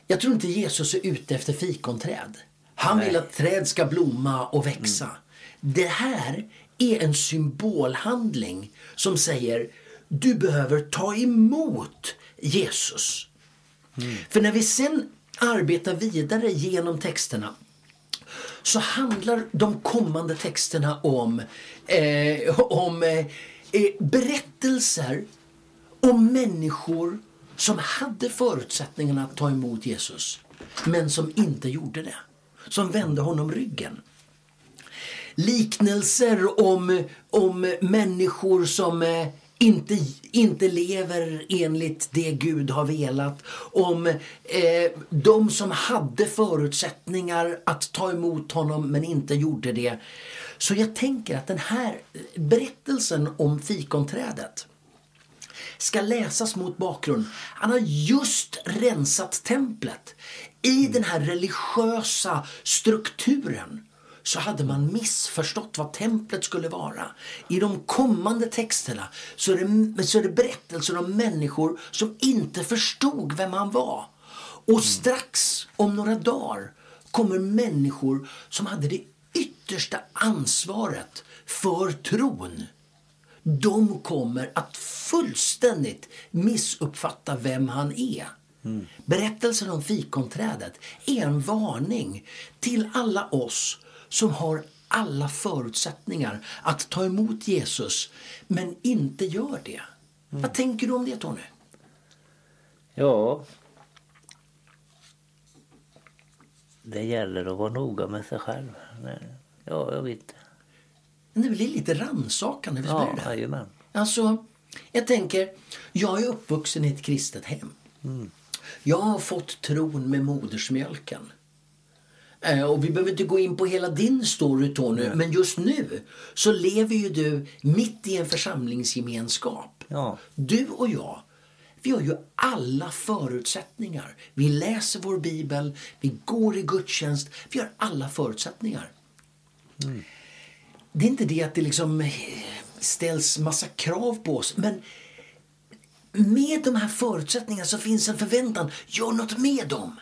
Jag tror inte Jesus är ute efter fikonträd. Han vill att träd ska blomma och växa. Det här är en symbolhandling som säger du behöver ta emot Jesus. Mm. För när vi sen arbetar vidare genom texterna så handlar de kommande texterna om, eh, om eh, eh, berättelser om människor som hade förutsättningarna att ta emot Jesus men som inte gjorde det. Som vände honom ryggen. Liknelser om, om människor som eh, inte, inte lever enligt det Gud har velat. Om eh, de som hade förutsättningar att ta emot honom men inte gjorde det. Så jag tänker att den här berättelsen om fikonträdet ska läsas mot bakgrund. Han har just rensat templet. I den här religiösa strukturen så hade man missförstått vad templet skulle vara. I de kommande texterna så är det, så är det berättelser om människor som inte förstod vem han var. Och strax, om några dagar, kommer människor som hade det yttersta ansvaret för tron. De kommer att fullständigt missuppfatta vem han är. Berättelsen om fikonträdet är en varning till alla oss som har alla förutsättningar att ta emot Jesus men inte gör det. Vad tänker du om det Tony? Ja. Det gäller att vara noga med sig själv. Ja, jag vet. Det blir lite rannsakande, visst Ja, det? Alltså, jag tänker, jag är uppvuxen i ett kristet hem. Jag har fått tron med modersmjölken. Eh, Och vi behöver inte gå in på hela din story Tony, men just nu så lever ju du mitt i en församlingsgemenskap. Ja. Du och jag, vi har ju alla förutsättningar. Vi läser vår bibel, vi går i gudstjänst, vi har alla förutsättningar. Det är inte det att det liksom eh, ställs massa krav på oss, men med de här förutsättningarna så finns en förväntan. Gör något med dem.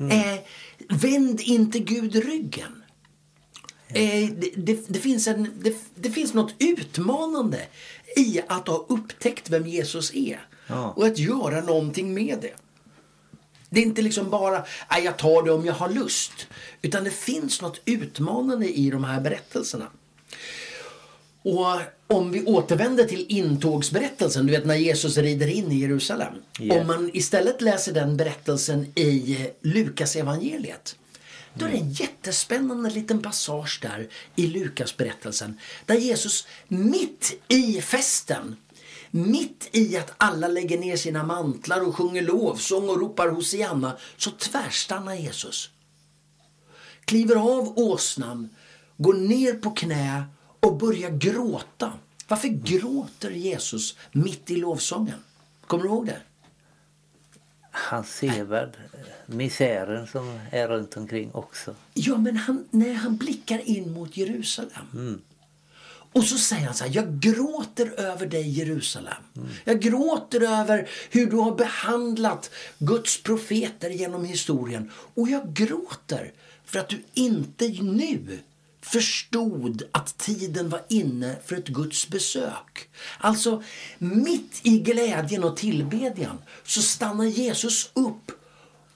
Eh, vänd inte Gud ryggen. Eh, det, det, det, finns en, det, det finns något utmanande i att ha upptäckt vem Jesus är Ja. och att göra någonting med det. Det är inte liksom bara "Nej, jag tar det om jag har lust. Utan det finns något utmanande i de här berättelserna. Och om vi återvänder till intågsberättelsen, du vet när Jesus rider in i Jerusalem. Yes. Om man istället läser den berättelsen i Lukas evangeliet. Då är det en jättespännande liten passage där i Lukas berättelsen. Där Jesus mitt i festen, mitt i att alla lägger ner sina mantlar och sjunger lovsång och ropar Hosianna, så tvärstannar Jesus kliver av åsnan, går ner på knä och börjar gråta Varför gråter Jesus mitt i lovsången? Kommer du ihåg det? Han ser väl misären som är runt omkring också. Ja, men han, när han blickar in mot Jerusalem. Och så säger han så här, jag gråter över dig Jerusalem. Jag gråter över hur du har behandlat Guds profeter genom historien. Och jag gråter för att du inte nu förstod att tiden var inne för ett Guds besök. Alltså, mitt i glädjen och tillbedjan så stannar Jesus upp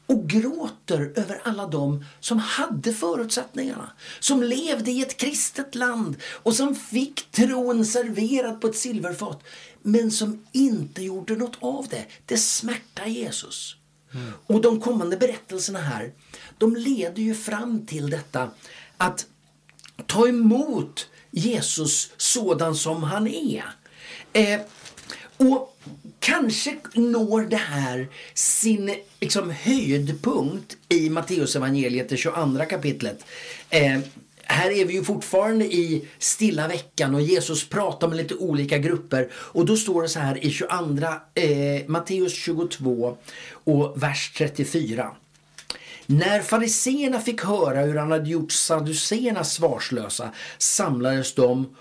och gråter över alla dem som hade förutsättningarna. Som levde i ett kristet land och som fick tron serverad på ett silverfat men som inte gjorde något av det. Det smärtar Jesus. Mm. Och de kommande berättelserna här, de leder ju fram till detta att ta emot Jesus sådan som han är. Eh, och kanske når det här sin liksom, höjdpunkt i Matteusevangeliet, det 22 kapitlet. Eh, här är vi ju fortfarande i stilla veckan och Jesus pratar med lite olika grupper. Och då står det så här i 22, eh, Matteus 22 och vers 34. När fariseerna fick höra hur han hade gjort saduceerna svarslösa samlades de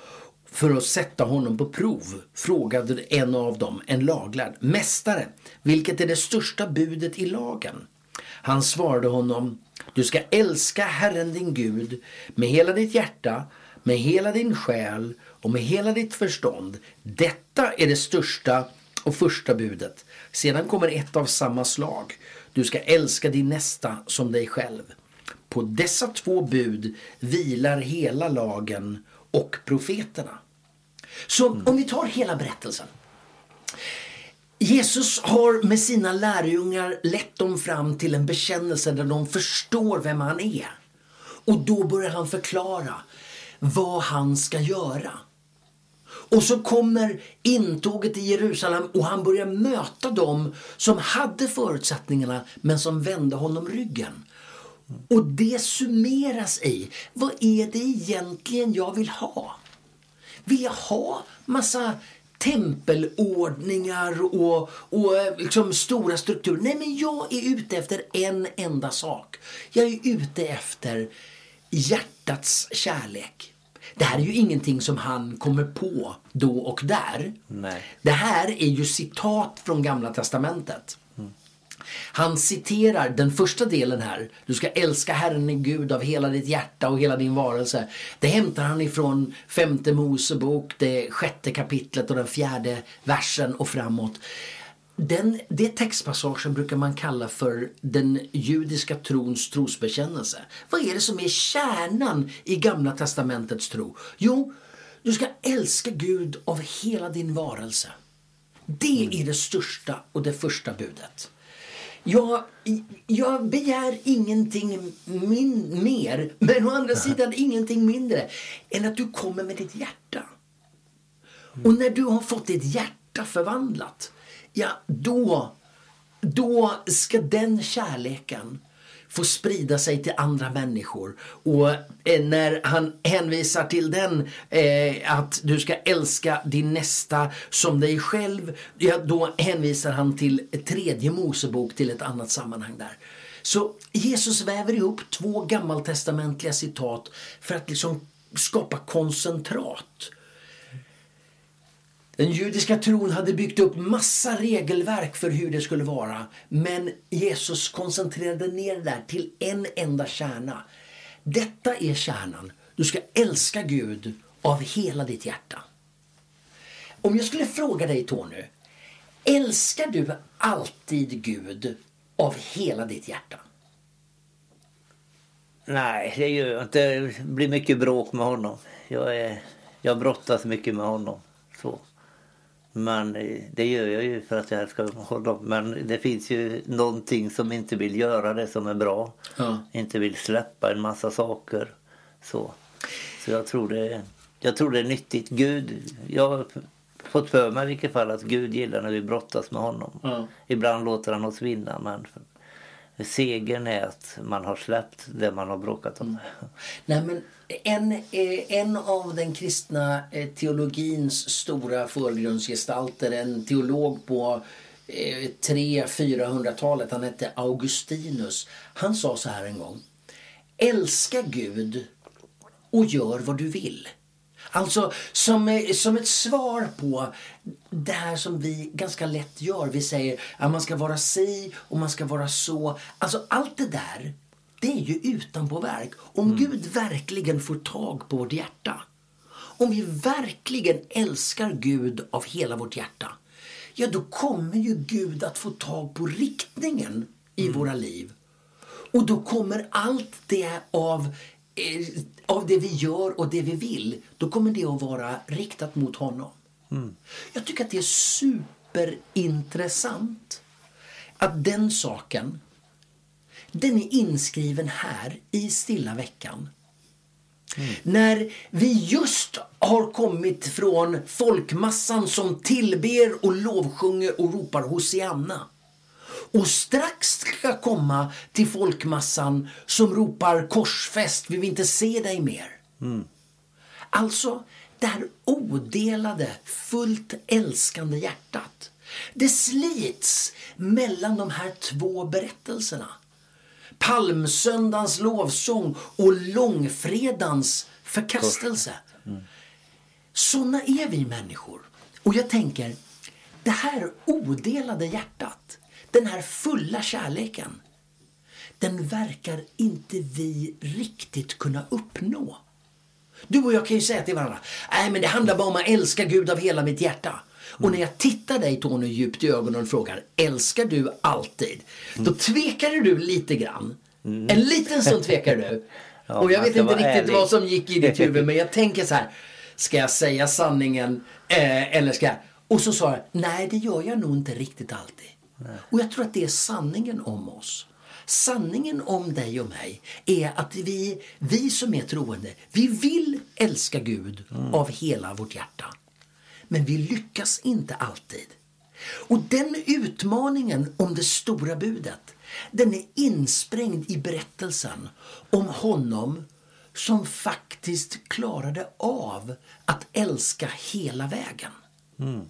för att sätta honom på prov frågade en av dem, en laglärd, Mästare, vilket är det största budet i lagen? Han svarade honom, du ska älska Herren din Gud med hela ditt hjärta, med hela din själ och med hela ditt förstånd. Detta är det största och första budet. Sedan kommer ett av samma slag. Du ska älska din nästa som dig själv. På dessa två bud vilar hela lagen och profeterna. Så om vi tar hela berättelsen. Jesus har med sina lärjungar lett dem fram till en bekännelse där de förstår vem han är. Och då börjar han förklara vad han ska göra. Och så kommer intåget i Jerusalem och han börjar möta dem som hade förutsättningarna men som vände honom ryggen. Och det summeras i, vad är det egentligen jag vill ha? Vill jag ha massa tempelordningar och, och eh, liksom stora strukturer? Nej, men jag är ute efter en enda sak. Jag är ute efter hjärtats kärlek. Det här är ju ingenting som han kommer på då och där. Nej. Det här är ju citat från Gamla Testamentet. Han citerar den första delen här. Du ska älska Herren din Gud av hela ditt hjärta och hela din varelse. Det hämtar han ifrån femte Mosebok, det sjätte kapitlet och den fjärde versen och framåt. Den, det textpassagen brukar man kalla för den judiska trons trosbekännelse. Vad är det som är kärnan i Gamla testamentets tro? Jo, du ska älska Gud av hela din varelse. Det är det största och det första budet. Jag, jag begär ingenting min, mer, men å andra sidan ingenting mindre än att du kommer med ditt hjärta. Och när du har fått ditt hjärta förvandlat, ja då, då ska den kärleken få sprida sig till andra människor. Och eh, när han hänvisar till den, eh, att du ska älska din nästa som dig själv, ja, då hänvisar han till tredje Mosebok, till ett annat sammanhang där. Så Jesus väver ihop två gammaltestamentliga citat för att liksom skapa koncentrat den judiska tron hade byggt upp massa regelverk för hur det skulle vara. Men Jesus koncentrerade ner det där till en enda kärna. Detta är kärnan. Du ska älska Gud av hela ditt hjärta. Om jag skulle fråga dig Tony, älskar du alltid Gud av hela ditt hjärta? Nej, det gör jag inte. Det blir mycket bråk med honom. Jag, är, jag brottas mycket med honom. Så. Men det gör jag ju för att jag älskar honom. Men det finns ju någonting som inte vill göra det som är bra. Ja. Inte vill släppa en massa saker. Så, så jag, tror det, jag tror det är nyttigt. Gud, jag har fått för mig i vilket fall att Gud gillar när vi brottas med honom. Ja. Ibland låter han oss vinna men segern är att man har släppt det man har bråkat om. Mm. Nej, men en, eh, en av den kristna eh, teologins stora förgrundsgestalter, en teolog på eh, 300-400-talet, han hette Augustinus. Han sa så här en gång. Älska Gud och gör vad du vill. Alltså som, som ett svar på det här som vi ganska lätt gör. Vi säger att man ska vara si och man ska vara så. Alltså allt det där, det är ju utanpåverk. Om mm. Gud verkligen får tag på vårt hjärta. Om vi verkligen älskar Gud av hela vårt hjärta. Ja, då kommer ju Gud att få tag på riktningen i mm. våra liv. Och då kommer allt det av av det vi gör och det vi vill, då kommer det att vara riktat mot honom. Mm. Jag tycker att det är superintressant att den saken, den är inskriven här i stilla veckan. Mm. När vi just har kommit från folkmassan som tillber och lovsjunger och ropar Hosianna och strax ska komma till folkmassan som ropar korsfäst, vi vill inte se dig mer. Mm. Alltså, det här odelade, fullt älskande hjärtat. Det slits mellan de här två berättelserna. Palmsöndagens lovsång och långfredans förkastelse. Mm. Såna är vi människor. Och jag tänker, det här odelade hjärtat, den här fulla kärleken, den verkar inte vi riktigt kunna uppnå. Du och jag kan ju säga till varandra, nej men det handlar bara om att älska Gud av hela mitt hjärta. Och när jag tittar dig Tony djupt i ögonen och frågar, älskar du alltid? Då tvekade du lite grann. Mm. En liten stund tvekar du. ja, och jag vet inte riktigt ärlig. vad som gick i ditt huvud men jag tänker så här, ska jag säga sanningen eh, eller ska jag... Och så sa jag, nej det gör jag nog inte riktigt alltid. Och jag tror att det är sanningen om oss. Sanningen om dig och mig är att vi, vi som är troende, vi vill älska Gud mm. av hela vårt hjärta. Men vi lyckas inte alltid. Och den utmaningen om det stora budet, den är insprängd i berättelsen om honom som faktiskt klarade av att älska hela vägen. Mm.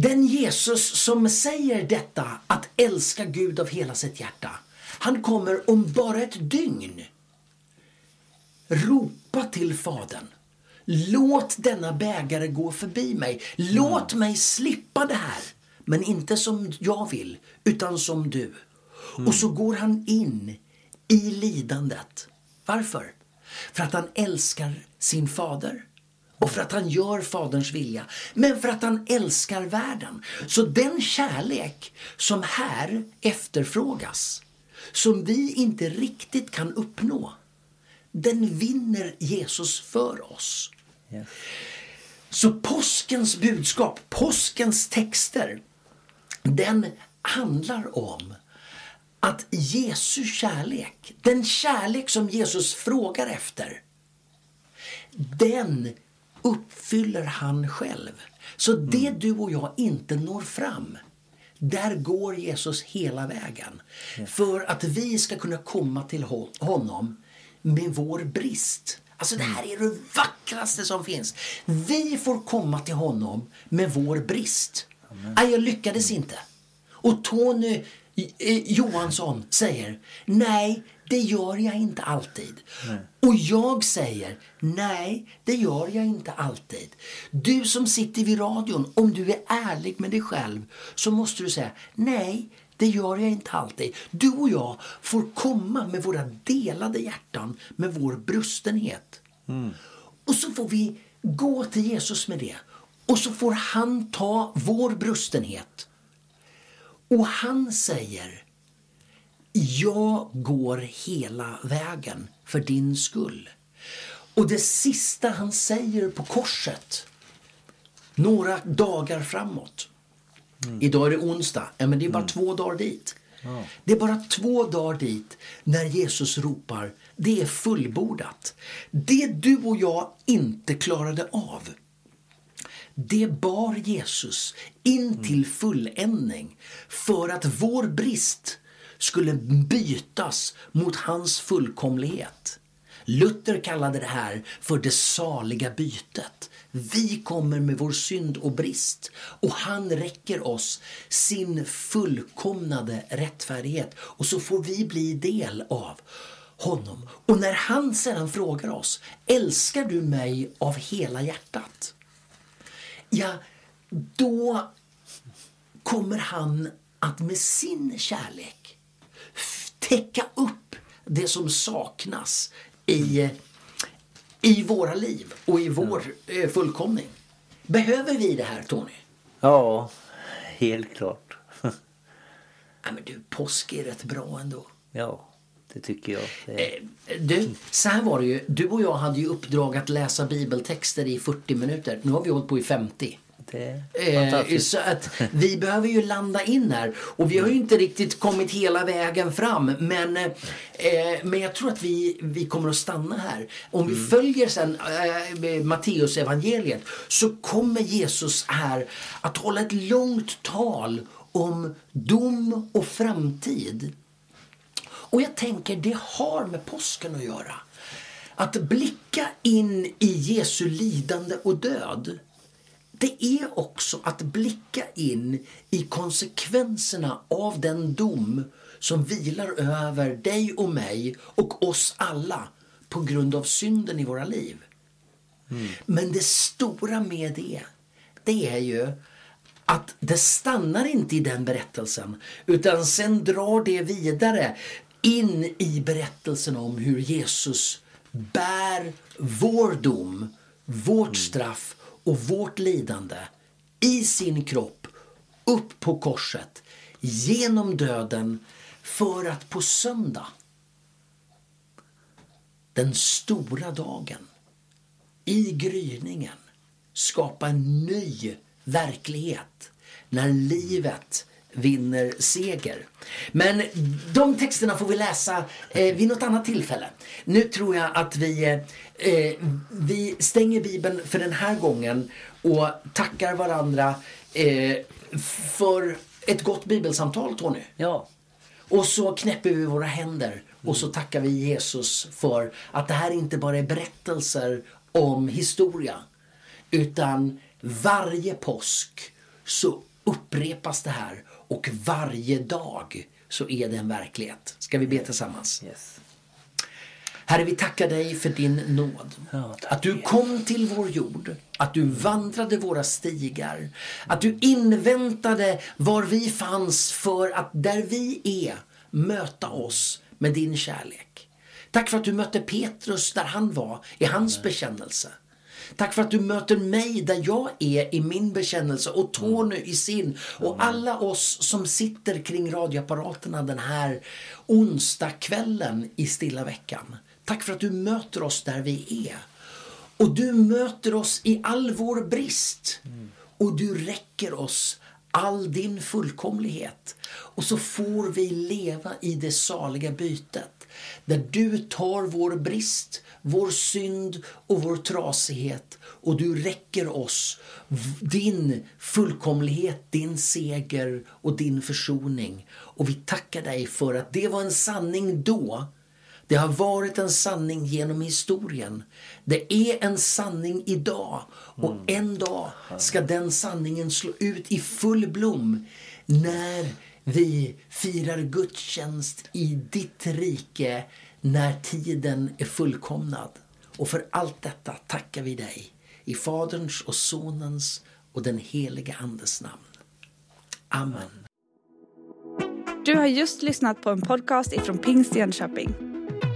Den Jesus som säger detta, att älska Gud av hela sitt hjärta, han kommer om bara ett dygn ropa till Fadern. Låt denna bägare gå förbi mig. Låt mm. mig slippa det här. Men inte som jag vill, utan som du. Mm. Och så går han in i lidandet. Varför? För att han älskar sin fader och för att han gör Faderns vilja, men för att han älskar världen. Så den kärlek som här efterfrågas, som vi inte riktigt kan uppnå, den vinner Jesus för oss. Yes. Så påskens budskap, påskens texter, den handlar om att Jesu kärlek, den kärlek som Jesus frågar efter, den uppfyller han själv. Så det mm. du och jag inte når fram, där går Jesus hela vägen. För att vi ska kunna komma till honom med vår brist. Alltså det här är det vackraste som finns. Vi får komma till honom med vår brist. Amen. jag lyckades inte. Och Tony Johansson säger, nej, det gör jag inte alltid. Nej. Och jag säger, nej, det gör jag inte alltid. Du som sitter vid radion, om du är ärlig med dig själv så måste du säga, nej, det gör jag inte alltid. Du och jag får komma med våra delade hjärtan, med vår brustenhet. Mm. Och så får vi gå till Jesus med det. Och så får han ta vår brustenhet. Och han säger, jag går hela vägen för din skull. Och det sista han säger på korset, några dagar framåt. Mm. Idag är det onsdag, ja, men det är bara mm. två dagar dit. Ja. Det är bara två dagar dit när Jesus ropar, det är fullbordat. Det du och jag inte klarade av, det bar Jesus in till mm. fulländning för att vår brist skulle bytas mot hans fullkomlighet. Luther kallade det här för det saliga bytet. Vi kommer med vår synd och brist och han räcker oss sin fullkomnade rättfärdighet och så får vi bli del av honom. Och när han sedan frågar oss, älskar du mig av hela hjärtat? Ja, då kommer han att med sin kärlek täcka upp det som saknas i, i våra liv och i vår ja. fullkomning. Behöver vi det här, Tony? Ja, helt klart. ja, men du, påsk är rätt bra ändå. Ja, det tycker jag. Det är... Du, så här var det ju. Du och jag hade ju uppdrag att läsa bibeltexter i 40 minuter. Nu har vi hållit på i 50. Eh, så att vi behöver ju landa in här. Och vi har ju inte riktigt kommit hela vägen fram. Men, eh, men jag tror att vi, vi kommer att stanna här. Om vi mm. följer sen eh, Matteus evangeliet så kommer Jesus här att hålla ett långt tal om dom och framtid. Och jag tänker det har med påsken att göra. Att blicka in i Jesu lidande och död det är också att blicka in i konsekvenserna av den dom som vilar över dig och mig och oss alla på grund av synden i våra liv. Mm. Men det stora med det, det är ju att det stannar inte i den berättelsen utan sen drar det vidare in i berättelsen om hur Jesus bär vår dom, vårt mm. straff och vårt lidande i sin kropp upp på korset genom döden för att på söndag, den stora dagen, i gryningen skapa en ny verklighet när livet vinner seger. Men de texterna får vi läsa eh, vid något annat tillfälle. Nu tror jag att vi, eh, eh, vi stänger Bibeln för den här gången och tackar varandra eh, för ett gott bibelsamtal, Tony. Ja. Och så knäpper vi våra händer och så tackar vi Jesus för att det här inte bara är berättelser om historia utan varje påsk så upprepas det här och varje dag så är det en verklighet. Ska vi be tillsammans? Yes. Herre, vi tackar dig för din nåd. Ja, att du kom till vår jord, att du vandrade våra stigar, att du inväntade var vi fanns för att där vi är möta oss med din kärlek. Tack för att du mötte Petrus där han var i hans bekännelse. Tack för att du möter mig där jag är i min bekännelse och Tony i sin. Och alla oss som sitter kring radioapparaterna den här onsdagskvällen i stilla veckan. Tack för att du möter oss där vi är. Och du möter oss i all vår brist. Och du räcker oss all din fullkomlighet. Och så får vi leva i det saliga bytet. Där du tar vår brist, vår synd och vår trasighet och du räcker oss din fullkomlighet, din seger och din försoning. Och vi tackar dig för att det var en sanning då. Det har varit en sanning genom historien. Det är en sanning idag och mm. en dag ska den sanningen slå ut i full blom när vi firar gudstjänst i ditt rike när tiden är fullkomnad. Och för allt detta tackar vi dig i Faderns och Sonens och den helige Andes namn. Amen. Du har just lyssnat på en podcast ifrån Pingst Jönköping.